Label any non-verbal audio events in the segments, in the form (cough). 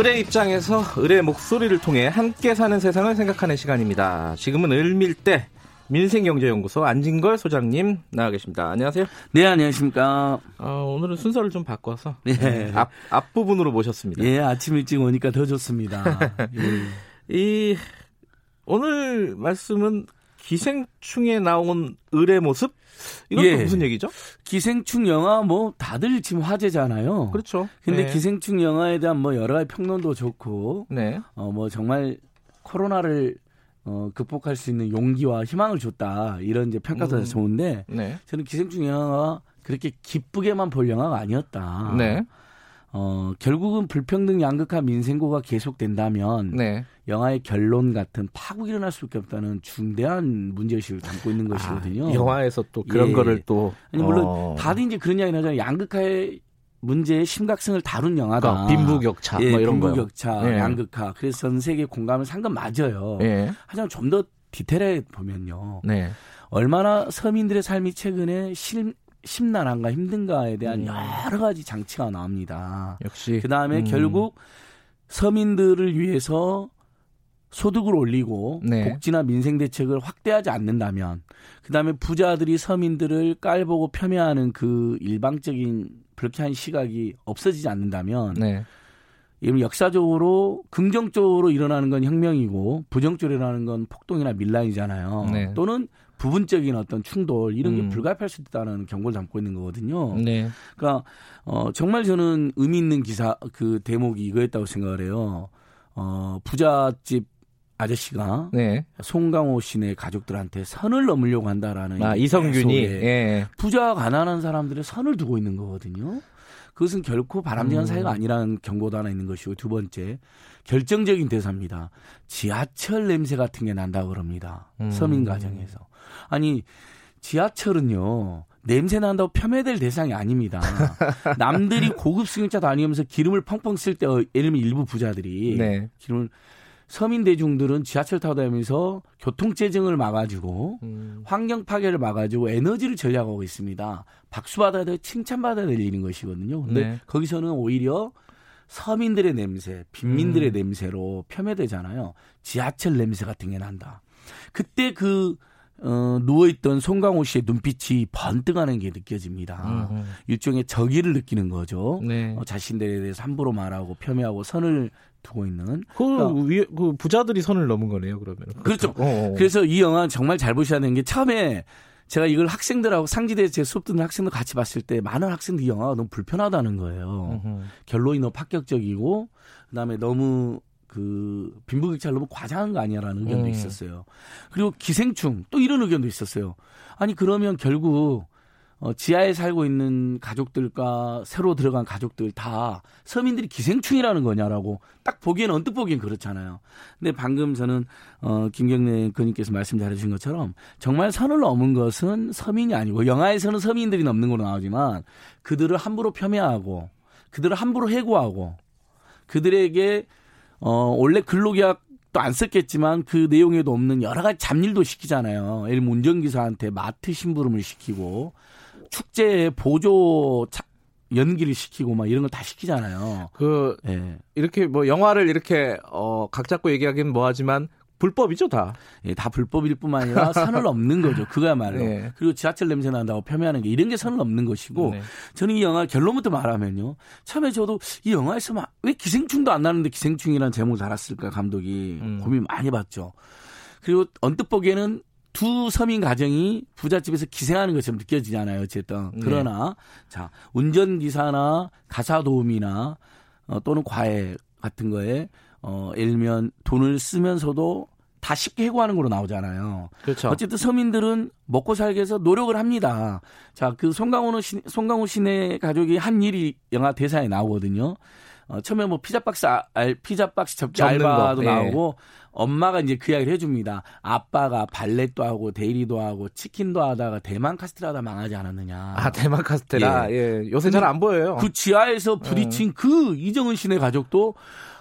을의 입장에서 을의 목소리를 통해 함께 사는 세상을 생각하는 시간입니다. 지금은 을밀대 민생경제연구소 안진걸 소장님 나와 계십니다. 안녕하세요. 네, 안녕하십니까. 어, 오늘은 순서를 좀 바꿔서 네. 앞, 앞부분으로 모셨습니다. 예, 아침 일찍 오니까 더 좋습니다. (laughs) 예. 이 오늘 말씀은 기생충에 나온 을의 모습? 이건 예. 무슨 얘기죠? 기생충 영화 뭐 다들 지금 화제잖아요. 그렇죠. 근데 네. 기생충 영화에 대한 뭐 여러 가지 평론도 좋고, 네. 어 뭐 정말 코로나를 어, 극복할 수 있는 용기와 희망을 줬다 이런 이제 평가도 음. 좋은데 네. 저는 기생충 영화가 그렇게 기쁘게만 볼 영화가 아니었다. 네. 어, 결국은 불평등 양극화 민생고가 계속된다면 네. 영화의 결론 같은 파국이 일어날 수밖에 없다는 중대한 문제의식을 담고 있는 아, 것이거든요. 아, 영화에서 또 그런 예. 거를 또 아니 물론 어. 다들 이제 그런 이야기 하잖아요. 양극화의 문제의 심각성을 다룬 영화다. 그러니까 빈부격차, 예, 뭐 이런 빈부격차, 예. 양극화. 그래서 전 세계 공감을 산건 맞아요. 예. 하지만 좀 더 디테일하게 보면요. 네. 얼마나 서민들의 삶이 최근에 실, 심란한가 힘든가에 대한 음. 여러 가지 장치가 나옵니다. 역시 그 다음에 음. 결국 서민들을 위해서 소득을 올리고 네. 복지나 민생 대책을 확대하지 않는다면 그다음에 부자들이 서민들을 깔보고 폄훼하는 그 일방적인 불쾌한 시각이 없어지지 않는다면 네. 역사적으로 긍정적으로 일어나는 건 혁명이고 부정적으로 일어나는 건 폭동이나 밀란이잖아요. 네. 또는 부분적인 어떤 충돌 이런 게 음. 불가피할 수 있다는 경고를 담고 있는 거거든요. 네. 그러니까 어 정말 저는 의미 있는 기사 그 대목이 이거였다고 생각을 해요. 어 부잣집 아저씨가 네. 송강호 씨네 가족들한테 선을 넘으려고 한다라는 아, 이성균이 예. 부자 가난한 사람들의 선을 두고 있는 거거든요. 그것은 결코 바람직한 음. 사회가 아니라는 경고도 하나 있는 것이고 두 번째 결정적인 대사입니다. 지하철 냄새 같은 게 난다 그럽니다. 음. 서민 가정에서 아니 지하철은요 냄새 난다고 폄훼될 대상이 아닙니다. (laughs) 남들이 고급 승용차 다니면서 기름을 펑펑 쓸 때, 어, 예를 들면 일부 부자들이 네. 기름을 서민 대중들은 지하철 타고 다니면서 교통체증을 막아주고 음. 환경 파괴를 막아주고 에너지를 전략하고 있습니다. 박수 받아야 될 칭찬받아야 될 일인 것이거든요. 근데 네. 거기서는 오히려 서민들의 냄새, 빈민들의 음. 냄새로 폄훼되잖아요. 지하철 냄새 같은 게 난다. 그때 그 어, 누워있던 송강호 씨의 눈빛이 번뜩하는 게 느껴집니다. 음, 음. 일종의 적의를 느끼는 거죠. 네. 어, 자신들에 대해서 함부로 말하고 폄훼하고 선을 두고 있는. 그, 그러니까, 위, 그 부자들이 선을 넘은 거네요, 그러면. 그렇죠. 그렇죠. 어, 어. 그래서 이 영화 정말 잘 보셔야 되는 게 처음에 제가 이걸 학생들하고 상지대에서 제 수업 듣는 학생들 같이 봤을 때 많은 학생들이 영화가 너무 불편하다는 거예요. 음흠. 결론이 너무 파격적이고 그다음에 너무 그 빈부격차를 너무 과장한 거 아니야라는 의견도 음. 있었어요. 그리고 기생충 또 이런 의견도 있었어요. 아니 그러면 결국 어, 지하에 살고 있는 가족들과 새로 들어간 가족들 다 서민들이 기생충이라는 거냐라고 딱 보기에는 언뜻 보기엔 그렇잖아요. 근데 방금 저는 어, 김경래 의원님께서 말씀 잘해주신 것처럼 정말 선을 넘은 것은 서민이 아니고 영화에서는 서민들이 넘는 걸로 나오지만 그들을 함부로 폄훼하고 그들을 함부로 해고하고 그들에게 어, 원래 근로계약 또안 썼겠지만 그 내용에도 없는 여러 가지 잡일도 시키잖아요. 예를 들면 운전기사한테 마트 심부름을 시키고 축제 보조 차, 연기를 시키고 막 이런 걸 다 시키잖아요. 그 예. 이렇게 뭐 영화를 이렇게 어각 잡고 얘기하기는 뭐하지만 불법이죠 다. 예, 다 불법일 뿐만 아니라 (laughs) 선을 넘는 거죠. 그거야말로. 네. 그리고 지하철 냄새 난다고 폄훼하는 게 이런 게 선을 넘는 것이고 네. 저는 이 영화 결론부터 말하면요. 처음에 저도 이 영화에서 막 왜 기생충도 안 나는데 기생충이라는 제목을 달았을까 감독이 음. 고민 많이 봤죠. 그리고 언뜻 보기에는 두 서민 가정이 부잣집에서 기생하는 것처럼 느껴지잖아요. 어쨌든 네. 그러나 자 운전기사나 가사 도우미나 어, 또는 과외 같은 거에 어, 예를 들면 돈을 쓰면서도 다 쉽게 해고하는 걸로 나오잖아요. 그렇죠. 어쨌든 서민들은 먹고 살기 위해서 노력을 합니다. 자, 그 송강호 씨, 송강호 씨네 가족이 한 일이 영화 대사에 나오거든요. 어, 처음에 뭐 피자 박스, 알, 피자 박스 접기 알바도 거. 예. 나오고 엄마가 이제 그 이야기를 해줍니다. 아빠가 valet도 하고 대리도 하고 치킨도 하다가 대만 카스테라 하다 망하지 않았느냐. 아 대만 카스테라. 예, 예. 요새 잘 안 보여요. 그 지하에서 부딪힌 음. 그 이정은 씨네 가족도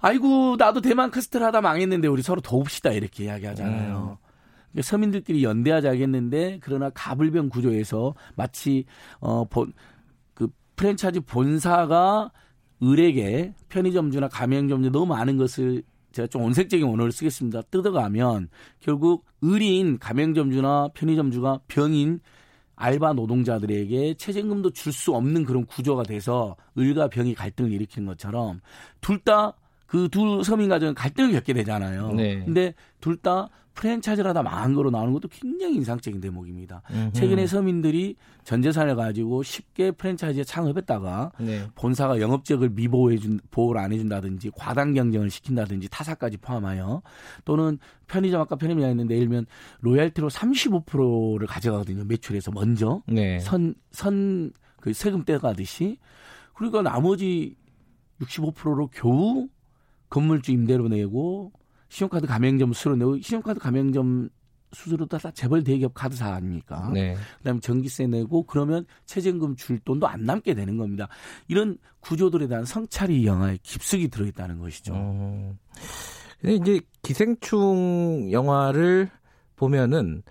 아이고 나도 대만 카스테라 하다 망했는데 우리 서로 도웁시다 이렇게 이야기하잖아요. 음. 서민들끼리 연대하자겠는데 그러나 가불병 구조에서 마치 어 본 그 프랜차이즈 본사가 을에게 편의점주나 가맹점주 너무 많은 것을 제가 좀 온색적인 언어를 쓰겠습니다. 뜯어가면 결국 을인 가맹점주나 편의점주가 병인 알바 노동자들에게 최저임금도 줄 수 없는 그런 구조가 돼서 을과 병이 갈등을 일으키는 것처럼 둘 다 그두 서민 가정은 갈등을 겪게 되잖아요. 네. 근데 둘 다 프랜차이즈를 하다 망한 거로 나오는 것도 굉장히 인상적인 대목입니다. 음흠. 최근에 서민들이 전 재산을 가지고 쉽게 프랜차이즈에 창업했다가 네. 본사가 영업적을 미보호해 준 보호를 안 해준다든지 과당 경쟁을 시킨다든지 타사까지 포함하여 또는 편의점 아까 편의점이 있는데 예를 들면 로얄티로 35%를 가져가거든요 매출에서 먼저 네. 선선 그 세금 떼가듯이 그러니까 나머지 65%로 겨우 건물주 임대료 내고 신용카드 가맹점 수수료 내고 신용카드 가맹점 수수료 다 재벌 대기업 카드사 아닙니까? 네. 그다음에 전기세 내고 그러면 최저임금 줄 돈도 안 남게 되는 겁니다. 이런 구조들에 대한 성찰이 영화에 깊숙이 들어있다는 것이죠. 어. 근데 이제 기생충 영화를 보면은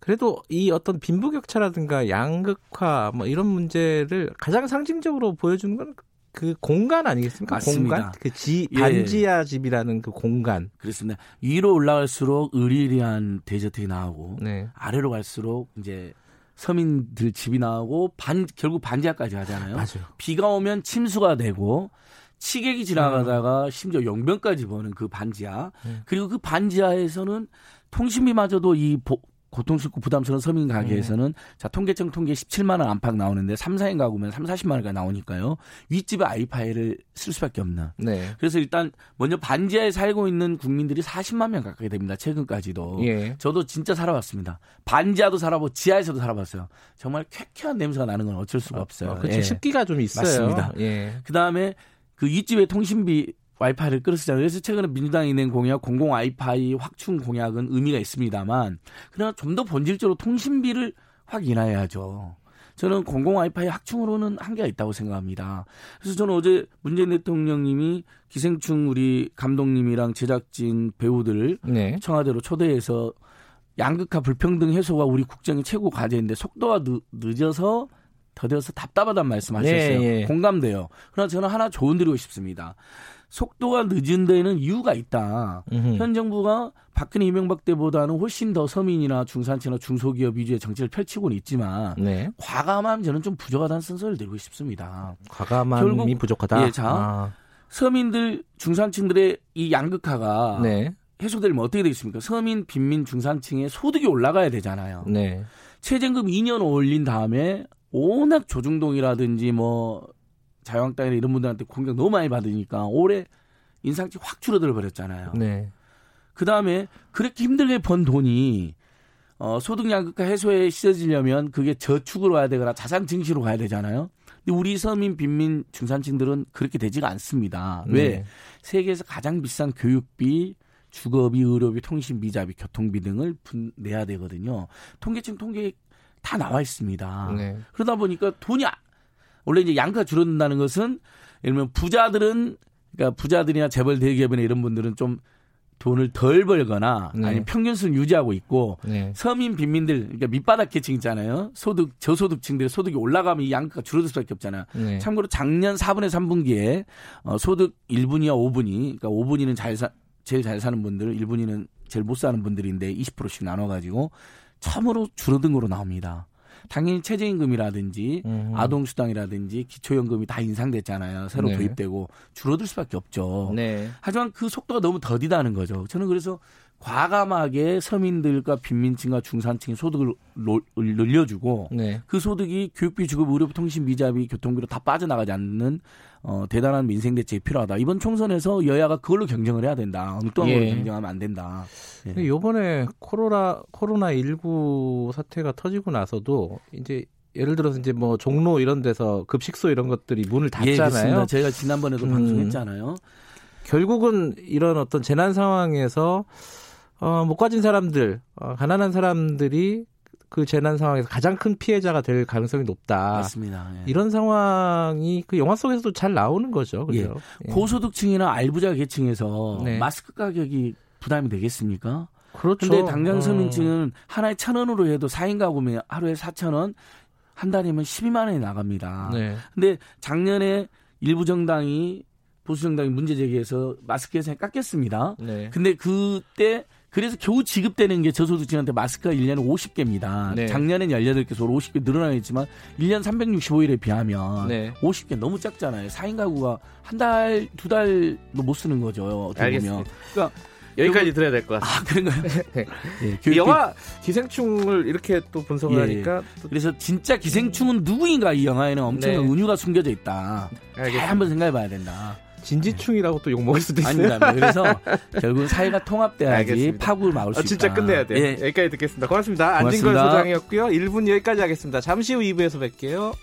그래도 이 어떤 빈부격차라든가 양극화 뭐 이런 문제를 가장 상징적으로 보여주는 건 그 공간 아니겠습니까? 맞습니다. 공간? 그 지, 예. 반지하 집이라는 그 공간. 그렇습니다. 위로 올라갈수록 의리리한 대저택이 나오고 네. 아래로 갈수록 이제 서민들 집이 나오고 반 결국 반지하까지 하잖아요. 맞아요. 비가 오면 침수가 되고 치객이 지나가다가 음. 심지어 용변까지 보는 그 반지하. 음. 그리고 그 반지하에서는 통신비마저도 이 보, 고통스럽고 부담스러운 서민 가게에서는 네. 자 통계청 통계 17만 원 안팎 나오는데 3, 4인 가구면 3, 40만 원가 나오니까요. 윗집에 아이파이를 쓸 수밖에 없나. 네. 그래서 일단 먼저 반지하에 살고 있는 국민들이 40만 명 가까이 됩니다. 최근까지도. 예. 저도 진짜 살아봤습니다. 반지하도 살아보고 지하에서도 살아봤어요. 정말 쾌쾌한 냄새가 나는 건 어쩔 수가 아, 없어요. 어, 그렇죠. 예. 습기가 좀 있어요. 맞습니다. 예. 그다음에 그 윗집에 통신비 와이파이를 끌어쓰잖아요. 그래서 최근에 민주당이 낸 공약 공공 와이파이 확충 공약은 의미가 있습니다만 그러나 좀 더 본질적으로 통신비를 확 인하해야죠. 저는 공공 와이파이 확충으로는 한계가 있다고 생각합니다. 그래서 저는 어제 문재인 대통령님이 기생충 우리 감독님이랑 제작진 배우들 네. 청와대로 초대해서 양극화 불평등 해소가 우리 국정의 최고 과제인데 속도가 늦, 늦어서 더뎌서 답답하다는 말씀하셨어요. 네, 네. 공감돼요. 그러나 저는 하나 조언 드리고 싶습니다. 속도가 늦은 데는 이유가 있다. 음흠. 현 정부가 박근혜 이명박 때보다는 훨씬 더 서민이나 중산층이나 중소기업 위주의 정책을 펼치고는 있지만 네. 과감함 저는 좀 부족하다는 선서를 드리고 싶습니다. 과감함이 부족하다. 예, 자 아. 서민들 중산층들의 이 양극화가 네. 해소되면 어떻게 되겠습니까? 서민, 빈민, 중산층의 소득이 올라가야 되잖아요. 네. 최저임금 2년 올린 다음에 워낙 조중동이라든지 뭐 자유한국당이나 이런 분들한테 공격 너무 많이 받으니까 올해 인상치 확 줄어들어 버렸잖아요. 네. 그 다음에 그렇게 힘들게 번 돈이 어, 소득 양극화 해소에 씻어지려면 그게 저축으로 가야 되거나 자산 증시로 가야 되잖아요. 근데 우리 서민, 빈민, 중산층들은 그렇게 되지가 않습니다. 왜? 네. 세계에서 가장 비싼 교육비, 주거비, 의료비, 통신비, 자비, 교통비 등을 분, 내야 되거든요. 통계청 통계 다 나와 있습니다. 네. 그러다 보니까 돈이 원래 이제 양가 줄어든다는 것은 예를 들면 부자들은 그러니까 부자들이나 재벌 대기업이나 이런 분들은 좀 돈을 덜 벌거나 네. 아니면 평균 수를 유지하고 있고 네. 서민 빈민들 그러니까 밑바닥 계층 있잖아요. 소득 저소득층들의 소득이 올라가면 이 양가가 줄어들 수밖에 없잖아요. 네. 참고로 작년 4분의 3분기에 어, 소득 1분위와 5분위 그러니까 5분위는 잘 사, 제일 잘 사는 분들 1분위는 제일 못 사는 분들인데 20%씩 나눠 가지고 처음으로 줄어든 거로 나옵니다. 당연히 최저임금이라든지 음. 아동수당이라든지 기초연금이 다 인상됐잖아요. 새로 네. 도입되고 줄어들 수밖에 없죠. 네. 하지만 그 속도가 너무 더디다는 거죠. 저는 그래서 과감하게 서민들과 빈민층과 중산층의 소득을 늘려주고 네. 그 소득이 교육비, 주급, 의료비, 통신, 비자비, 교통비로 다 빠져나가지 않는 어, 대단한 민생 대책이 필요하다. 이번 총선에서 여야가 그걸로 경쟁을 해야 된다. 엉뚱한 예. 걸로 경쟁하면 안 된다. 예. 요번에 코로나 코로나 19 사태가 터지고 나서도 이제 예를 들어서 이제 뭐 종로 이런 데서 급식소 이런 것들이 문을 예, 닫잖아요. 예, 저희가 지난번에도 음. 방송했잖아요. 결국은 이런 어떤 재난 상황에서 어, 못 가진 사람들, 어, 가난한 사람들이 그 재난 상황에서 가장 큰 피해자가 될 가능성이 높다. 맞습니다. 예. 이런 상황이 그 영화 속에서도 잘 나오는 거죠. 그죠? 예. 고소득층이나 알부자 계층에서 네. 마스크 가격이 부담이 되겠습니까? 그렇죠. 근데 당장 서민층은 어. 하나에 천 원으로 해도 4인 가구면 하루에 4천 원, 한 달이면 12만 원이 나갑니다. 네. 근데 작년에 일부 정당이 보수 정당이 문제 제기해서 마스크 예산이 깎였습니다. 네. 근데 그때 그래서 겨우 지급되는 게 저소득층한테 마스크가 1년에 50개입니다. 네. 작년엔 18개, 서로 50개 늘어나겠지만 1년 365일에 비하면 네. 50개 너무 작잖아요. 4인 가구가 한 달, 두 달도 못 쓰는 거죠. 어떻게 알겠습니다. 보면. 그러니까 여기까지 들어야 될 것 같습니다. 아, 그런가요? 네. 예, 교육... 영화 기생충을 이렇게 또 분석을 예, 하니까 또... 그래서 진짜 기생충은 누구인가 이 영화에는 엄청난 네. 은유가 숨겨져 있다. 잘 한번 생각해 봐야 된다. 진지충이라고 또 욕먹을 수도 있어요. 아닙니다. 그래서 (laughs) 결국 사회가 통합돼야지 파국을 막을 수 아, 진짜 있다. 끝내야 돼요. 예. 여기까지 듣겠습니다. 고맙습니다. 고맙습니다. 안진걸 소장이었고요. 1분 여기까지 하겠습니다. 잠시 후 2부에서 뵐게요.